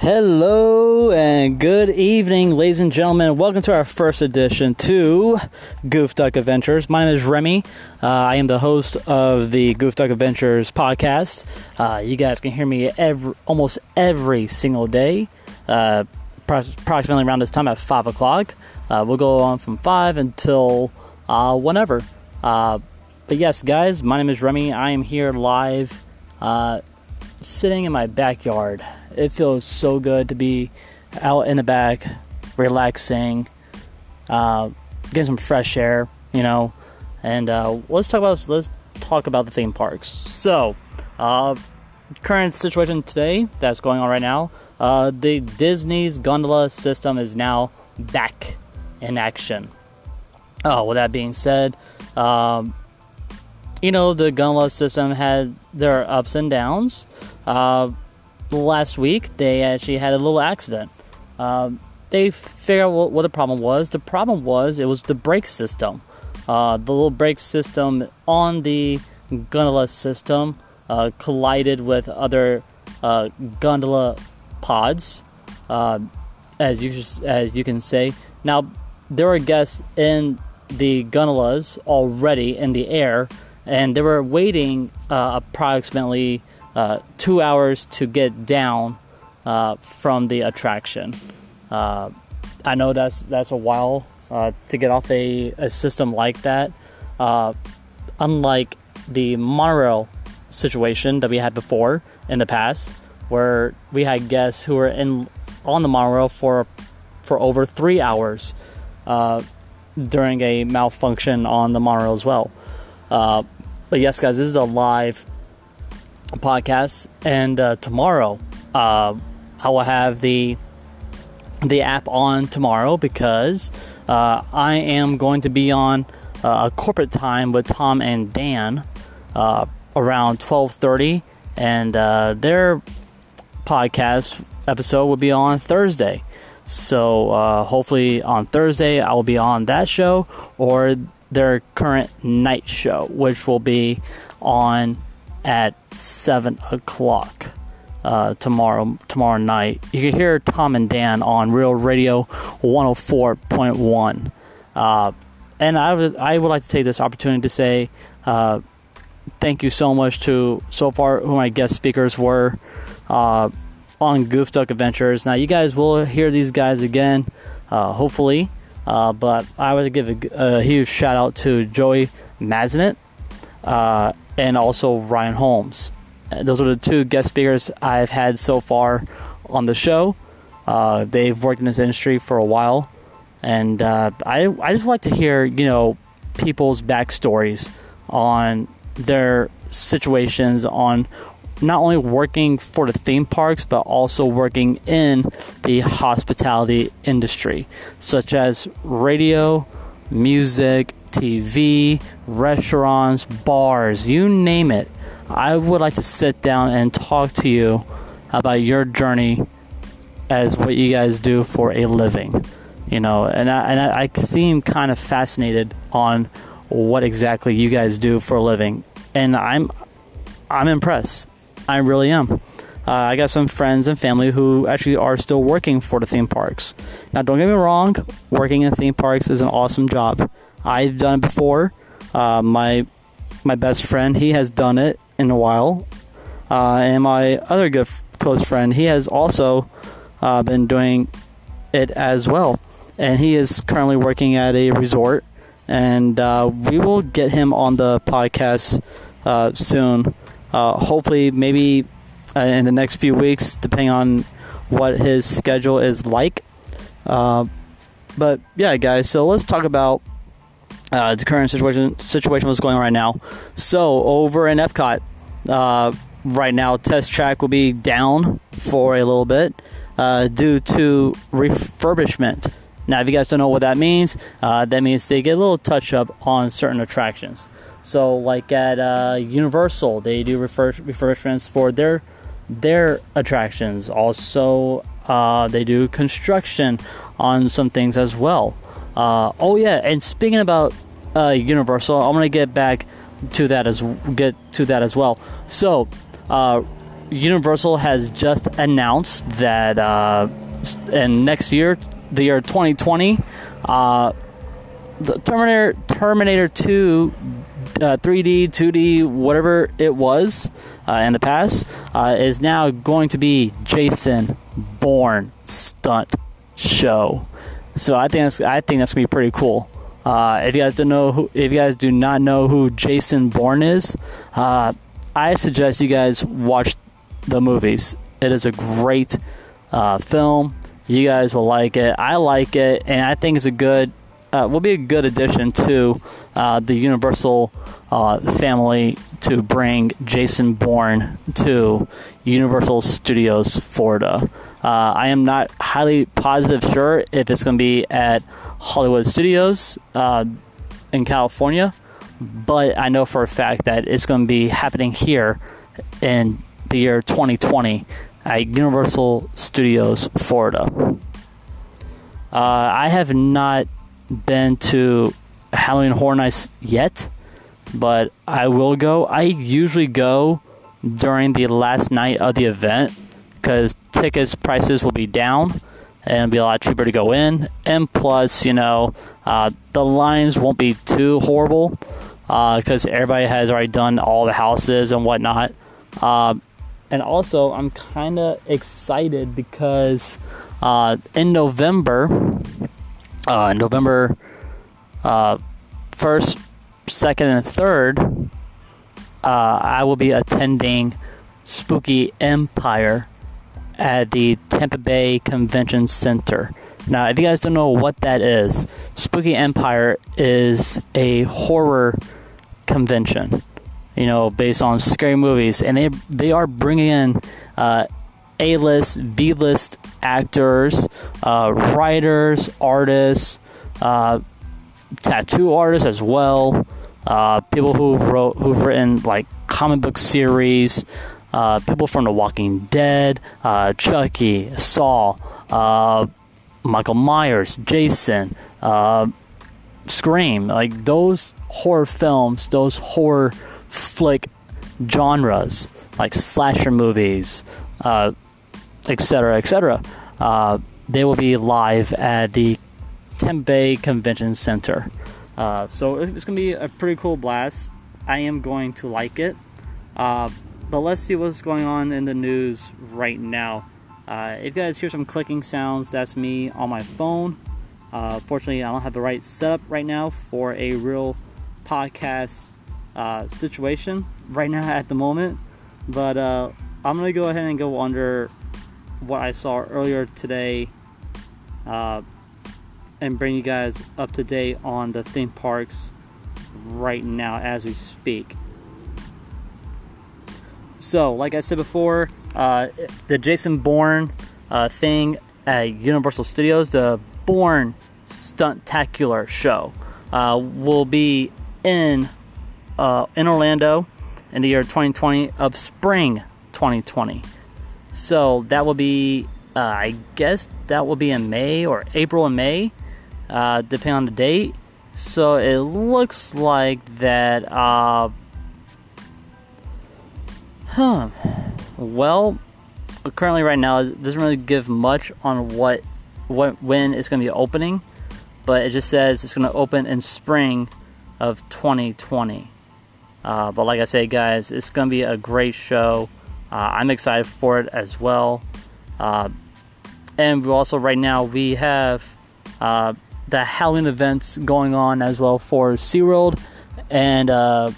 Hello and good evening, ladies and gentlemen. Welcome to our first edition to Goof Duck Adventures. My name is Remy. Uh, I am the host of the Goof Duck Adventures podcast. Uh, you guys can hear me every, almost every single day, uh, approximately around this time at 5 o'clock. Uh, we'll go on from 5 until uh, whenever. Uh, but yes, guys, my name is Remy. I am here live, sitting in my backyard it feels so good to be out in the back, relaxing, uh, getting some fresh air, you know. And uh, let's talk about let's talk about the theme parks. So, uh, current situation today that's going on right now. Uh, the Disney's gondola system is now back in action. Oh, with that being said, um, you know the gondola system had their ups and downs. Uh, last week they actually had a little accident. Um, they figured out what, the problem was. The problem was it was the brake system. Uh, the little brake system on the gondola system uh, collided with other uh, gondola pods, uh, as you as you can say. Now there were guests in the gondolas already in the air, and they were waiting uh, approximately uh, two hours to get down uh, from the attraction. Uh, I know that's that's a while uh, to get off a, a system like that. Uh, unlike the monorail situation that we had before in the past, where we had guests who were in on the monorail for for over three hours during a malfunction on the monorail as well. but yes, guys, this is a live podcast, and uh, tomorrow uh, I will have the the app on tomorrow because uh, I am going to be on uh, corporate time with Tom and Dan uh, around twelve thirty, and uh, their podcast episode will be on Thursday. So hopefully on Thursday I will be on that show or their current night show, which will be on at seven o'clock uh, tomorrow tomorrow night. You can hear Tom and Dan on Real Radio 104.1. Uh, and I would I would like to take this opportunity to say uh, thank you so much to so far who my guest speakers were uh, on Goof Duck Adventures. Now you guys will hear these guys again, uh, hopefully. But I would give a, a, huge shout out to Joey Mazinet and also Ryan Holmes. Uh, those are the two guest speakers I've had so far on the show. Uh, they've worked in this industry for a while, and uh, I I just like to hear you know people's backstories on their situations on not only working for the theme parks but also working in the hospitality industry, such as radio, music, TV, restaurants, bars, you name it. I would like to sit down and talk to you about your journey as what you guys do for a living. You know, and I, and I, seem kind of fascinated on what exactly you guys do for a living, and I'm I'm impressed. I really am. Uh, I got some friends and family who actually are still working for the theme parks. Now, don't get me wrong, working in theme parks is an awesome job. I've done it before. Uh, my my best friend, he has done it in a while, uh, and my other good close friend, he has also uh, been doing it as well, and he is currently working at a resort, and uh, we will get him on the podcast uh, soon. Uh, hopefully, maybe in the next few weeks, depending on what his schedule is like. but yeah, guys, so let's talk about uh, the current situation situation what's going on right now. So over in Epcot, uh, right now test track will be down for a little bit uh, due to refurbishment. Now, if you guys don't know what that means, uh, that means they get a little touch up on certain attractions. So, like at uh, Universal, they do refurb- refurbishments for their their attractions. Also, uh, they do construction on some things as well. Uh, oh yeah, and speaking about uh, Universal, I'm gonna get back to that as get to that as well. So, uh, Universal has just announced that uh, in next year, the year 2020, uh, the Terminator Terminator 2 uh, 3D, 2D, whatever it was uh, in the past, uh, is now going to be Jason Bourne stunt show. So I think that's, I think that's gonna be pretty cool. Uh, if you guys don't know, who, if you guys do not know who Jason Bourne is, uh, I suggest you guys watch the movies. It is a great uh, film. You guys will like it. I like it, and I think it's a good uh, will be a good addition to uh, the Universal uh, family to bring Jason Bourne to Universal Studios Florida. Uh, I am not highly positive sure if it's going to be at Hollywood Studios uh, in California, but I know for a fact that it's going to be happening here in the year 2020 at Universal Studios Florida. Uh, I have not been to Halloween Horror Nights yet, but I will go. I usually go during the last night of the event because tickets prices will be down and it'll be a lot cheaper to go in. And plus, you know, uh, the lines won't be too horrible because uh, everybody has already done all the houses and whatnot. Uh, and also, I'm kind of excited because uh, in November, uh, November uh, 1st, 2nd, and 3rd, uh, I will be attending Spooky Empire at the Tampa Bay Convention Center. Now, if you guys don't know what that is, Spooky Empire is a horror convention, you know, based on scary movies, and they they are bringing in uh, a list, B list actors, uh, writers, artists, uh, tattoo artists as well. Uh, people who wrote, who've written like comic book series, uh, people from The Walking Dead, uh, Chucky, Saw, uh, Michael Myers, Jason, Scream, like those horror films, those horror flick genres, like slasher movies, uh, etc., etc. Uh, they will be live at the Tampa Convention Center. Uh, so it's going to be a pretty cool blast. I am going to like it. But let's see what's going on in the news right now. Uh, if you guys hear some clicking sounds, that's me on my phone. Uh, fortunately, I don't have the right setup right now for a real podcast uh, situation right now at the moment. But uh, I'm going to go ahead and go under what I saw earlier today uh, and bring you guys up to date on the theme parks right now as we speak. So, like I said before, uh, the Jason Bourne uh, thing at Universal Studios, the Bourne Stuntacular show, uh, will be in uh, in Orlando in the year 2020 of spring 2020. So that will be, uh, I guess that will be in May or April and May, uh, depending on the date. So it looks like that. Uh, huh. Well, currently right now it doesn't really give much on what, what when it's going to be opening, but it just says it's going to open in spring of 2020. Uh, but like I say, guys, it's going to be a great show. Uh, I'm excited for it as well. Uh, and also right now we have uh, the Halloween events going on as well for SeaWorld and uh,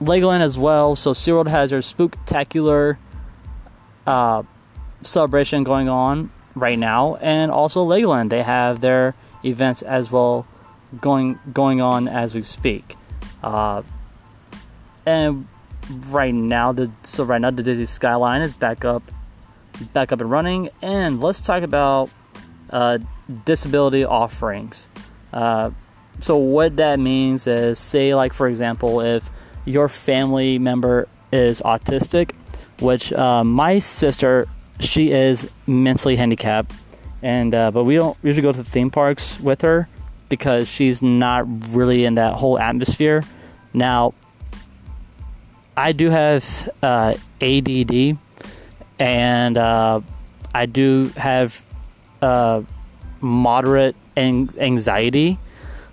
Legoland as well. So SeaWorld has their Spooktacular uh, celebration going on right now, and also Legoland they have their events as well going going on as we speak. Uh, and right now the so right now the Disney Skyline is back up back up and running and let's talk about uh, disability offerings uh, so what that means is say like for example if your family member is autistic which uh, my sister she is mentally handicapped and uh, but we don't usually go to the theme parks with her because she's not really in that whole atmosphere now I do have uh, ADD, and uh, I do have uh, moderate an- anxiety.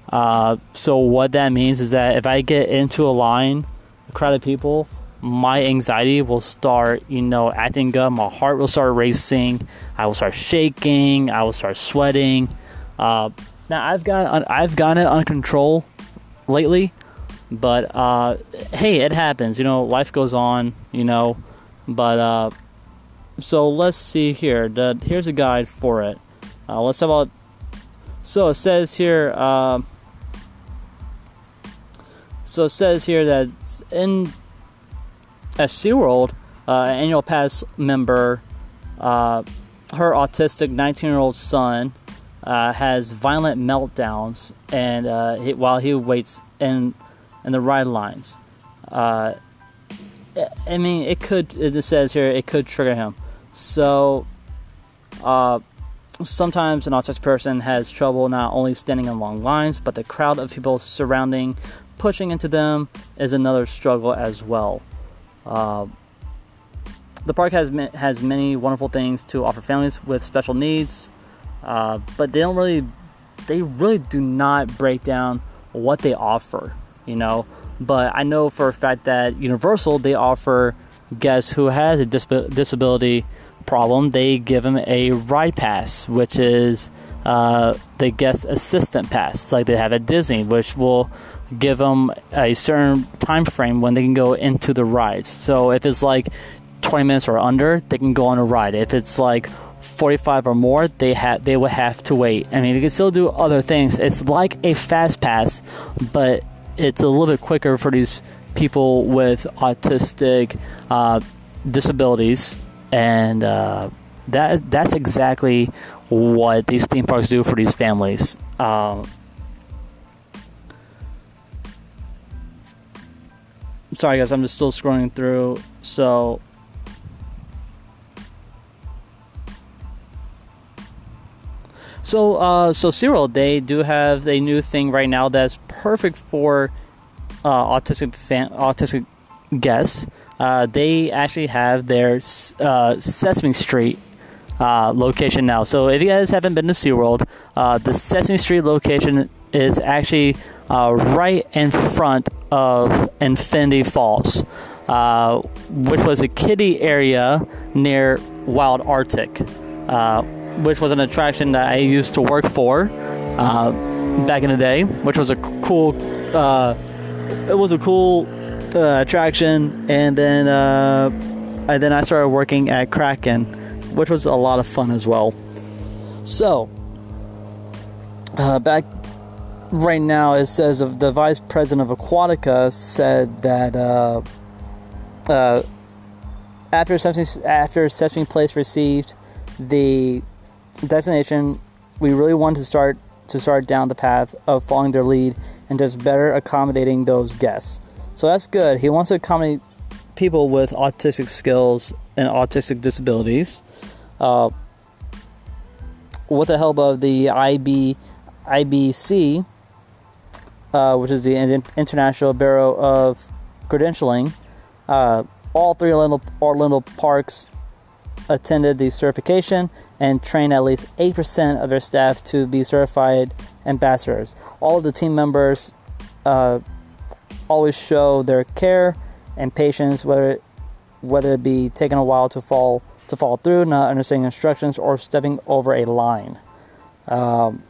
Uh, so what that means is that if I get into a line, a crowd of people, my anxiety will start, you know, acting up. My heart will start racing. I will start shaking. I will start sweating. Uh, now I've got I've gotten it under control lately, but uh, hey, it happens. You know, life goes on. You know, but uh, so let's see here. The, here's a guide for it. Uh, let's talk about. So it says here. So it says here that in at SeaWorld, uh, annual pass member, uh, her autistic 19 year old son uh, has violent meltdowns and uh, he, while he waits in in the ride lines. Uh, I mean, it could. It says here it could trigger him. So, uh, sometimes an autistic person has trouble not only standing in long lines, but the crowd of people surrounding, pushing into them is another struggle as well. Uh, the park has has many wonderful things to offer families with special needs, uh, but they don't really, they really do not break down what they offer. You know, but I know for a fact that Universal they offer guests who has a disability problem. They give them a ride pass, which is uh, the guest assistant pass, like they have at Disney, which will give them a certain time frame when they can go into the rides. So if it's like 20 minutes or under, they can go on a ride. If it's like 45 or more, they have they would have to wait. I mean, they can still do other things. It's like a fast pass, but it's a little bit quicker for these people with autistic uh, disabilities, and uh, that that's exactly what these theme parks do for these families. Um, sorry guys, I'm just still scrolling through. So So uh, so SeaWorld, they do have a new thing right now that's perfect for uh, autistic fan, autistic guests. Uh, they actually have their uh, Sesame Street uh, location now. So if you guys haven't been to SeaWorld, uh, the Sesame Street location is actually uh, right in front of Infinity Falls, uh, which was a kiddie area near Wild Arctic, uh, which was an attraction that I used to work for uh, back in the day, which was a cool. Uh, it was a cool uh, attraction, and then and then I started working at Kraken, which was a lot of fun as well. So, back right now it says the vice president of Aquatica said that uh, uh, after Sesame, after Sesame Place received the designation, we really wanted to start to start down the path of following their lead and just better accommodating those guests. So that's good. He wants to accommodate people with autistic skills and autistic disabilities. Uh, with the help of the IB IBC, uh, which is the International Bureau of Credentialing. Uh, all three Orlando, Orlando parks attended the certification and trained at least 8% of their staff to be certified ambassadors. All of the team members uh, always show their care and patience, whether it, whether it be taking a while to fall to fall through, not understanding instructions, or stepping over a line. Um,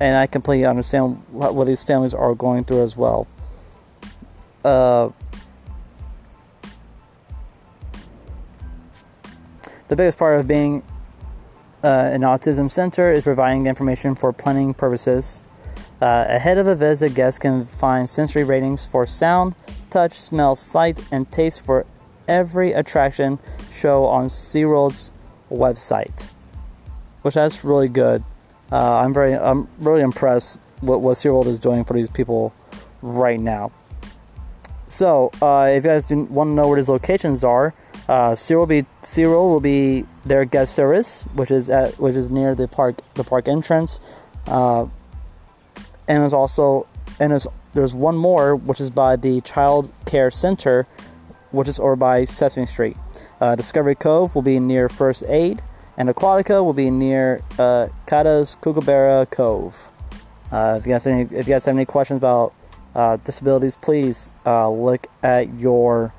and I completely understand what, what these families are going through as well. Uh, the biggest part of being uh, an autism center is providing information for planning purposes. Uh, ahead of a visit, guests can find sensory ratings for sound, touch, smell, sight, and taste for every attraction show on SeaWorld's website, which that's really good. Uh, I'm very, I'm really impressed what what SeaWorld is doing for these people right now. So, uh, if you guys want to know where these locations are, uh, SeaWorld will be SeaWorld will be their guest service, which is at which is near the park the park entrance, uh, and it's also and there's, there's one more, which is by the Child Care Center, which is over by Sesame Street. Uh, Discovery Cove will be near First Aid, and Aquatica will be near uh, Kata's Kookaburra Cove. Uh, if you guys any, if you guys have any questions about uh, disabilities, please uh, look at your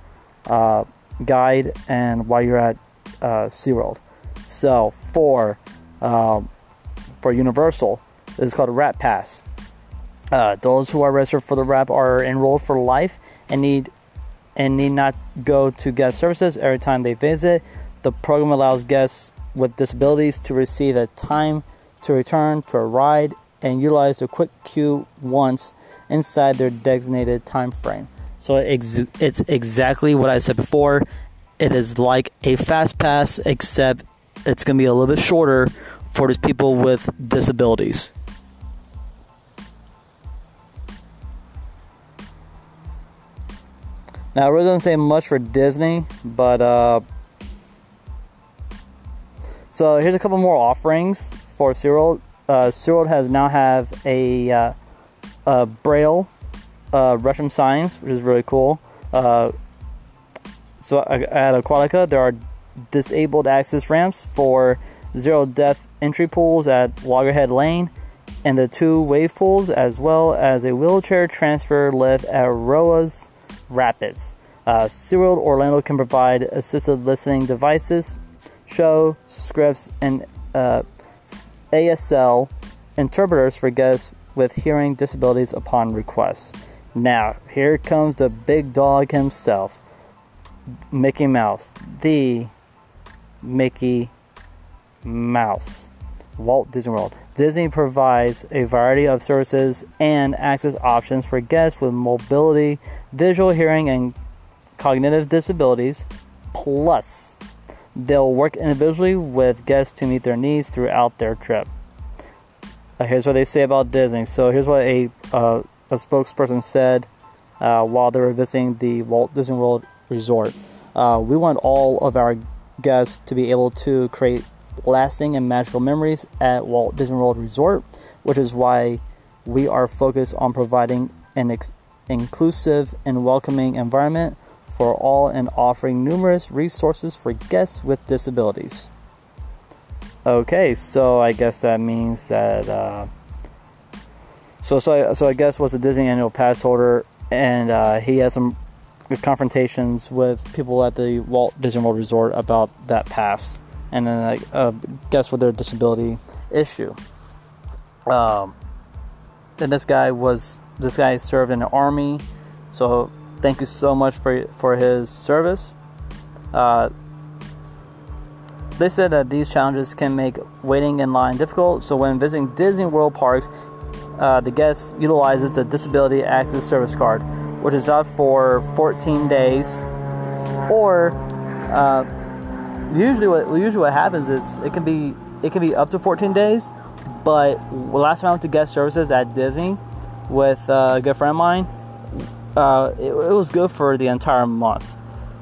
uh, guide and while you're at uh, SeaWorld. So for um, for Universal, is called a Wrap Pass. Those who are registered for the Wrap are enrolled for life and need and need not go to guest services every time they visit. The program allows guests with disabilities to receive a time to return to a ride and utilize the quick queue once inside their designated time frame. So it's exactly what I said before. It is like a fast pass, except it's going to be a little bit shorter for these people with disabilities. Now, I really don't say much for Disney, but uh, so here's a couple more offerings for SeaWorld. Uh, SeaWorld has now have a, uh, a Braille uh, Russian signs, which is really cool. Uh, so at Aquatica, there are disabled access ramps for zero depth entry pools at Loggerhead Lane and the two wave pools, as well as a wheelchair transfer lift at Roa's Rapids. Uh, SeaWorld Orlando can provide assisted listening devices show scripts and uh, ASL interpreters for guests with hearing disabilities upon request. Now, here comes the big dog himself, Mickey Mouse, the Mickey Mouse, Walt Disney World. Disney provides a variety of services and access options for guests with mobility, visual, hearing, and cognitive disabilities, plus They'll work individually with guests to meet their needs throughout their trip. Uh, here's what they say about Disney. So here's what a uh, a spokesperson said uh, while they were visiting the Walt Disney World Resort. Uh, we want all of our guests to be able to create lasting and magical memories at Walt Disney World Resort, which is why we are focused on providing an ex- inclusive and welcoming environment for all and offering numerous resources for guests with disabilities. Okay, so I guess that means that. Uh, so so I, so I guess was a Disney annual pass holder, and uh, he had some confrontations with people at the Walt Disney World Resort about that pass, and then I uh, guess with their disability issue. Um, and this guy was this guy served in the army, so thank you so much for for his service. Uh, they said that these challenges can make waiting in line difficult. So when visiting Disney World parks, uh, the guest utilizes the Disability Access Service Card, which is valid for 14 days. Or uh, usually, what usually what happens is it can be it can be up to 14 days. But last time I went to guest services at Disney with a good friend of mine, uh, it, it, was good for the entire month,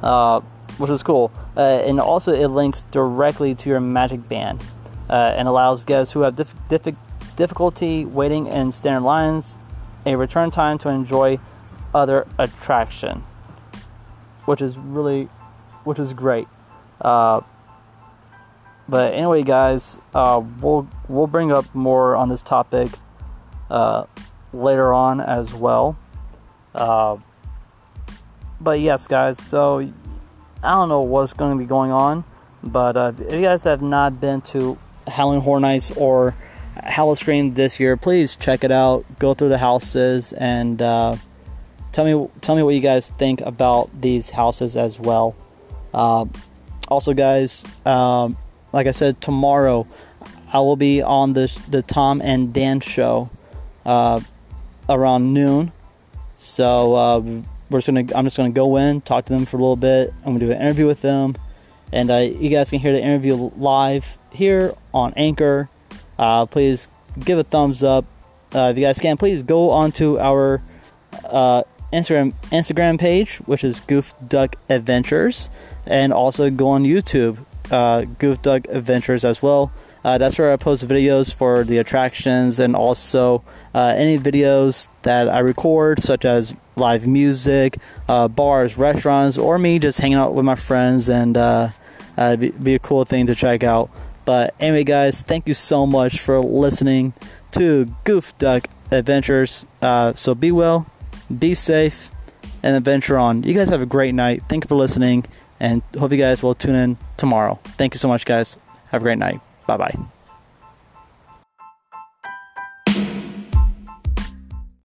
uh, which is cool. Uh, and also, it links directly to your Magic Band uh, and allows guests who have dif- dif- difficulty waiting in standard lines a return time to enjoy other attraction, which is really, which is great. Uh, but anyway, guys, uh, we'll we'll bring up more on this topic later on as well. Uh, but yes, guys, so I don't know what's going to be going on, but uh, if you guys have not been to Halloween Horror Nights or Howl-O-Scream this year, please check it out. Go through the houses and uh, tell me tell me what you guys think about these houses as well. Uh, also, guys, um, like I said, tomorrow I will be on the the Tom and Dan show uh, around noon. So uh, we're just gonna I'm just gonna go in, talk to them for a little bit. I'm gonna do an interview with them, and uh, you guys can hear the interview live here on Anchor. Uh, please give a thumbs up uh, if you guys can. Please go onto our uh, Instagram Instagram page, which is Goof Duck Adventures, and also go on YouTube, uh, Goof Duck Adventures as well. Uh, that's where I post videos for the attractions and also uh, any videos that I record, such as live music, uh, bars, restaurants, or me just hanging out with my friends, and uh, uh, be, be a cool thing to check out. But anyway, guys, thank you so much for listening to Goof Duck Adventures. Uh, so be well, be safe, and adventure on. You guys have a great night. Thank you for listening, and hope you guys will tune in tomorrow. Thank you so much, guys. Have a great night. Bye bye.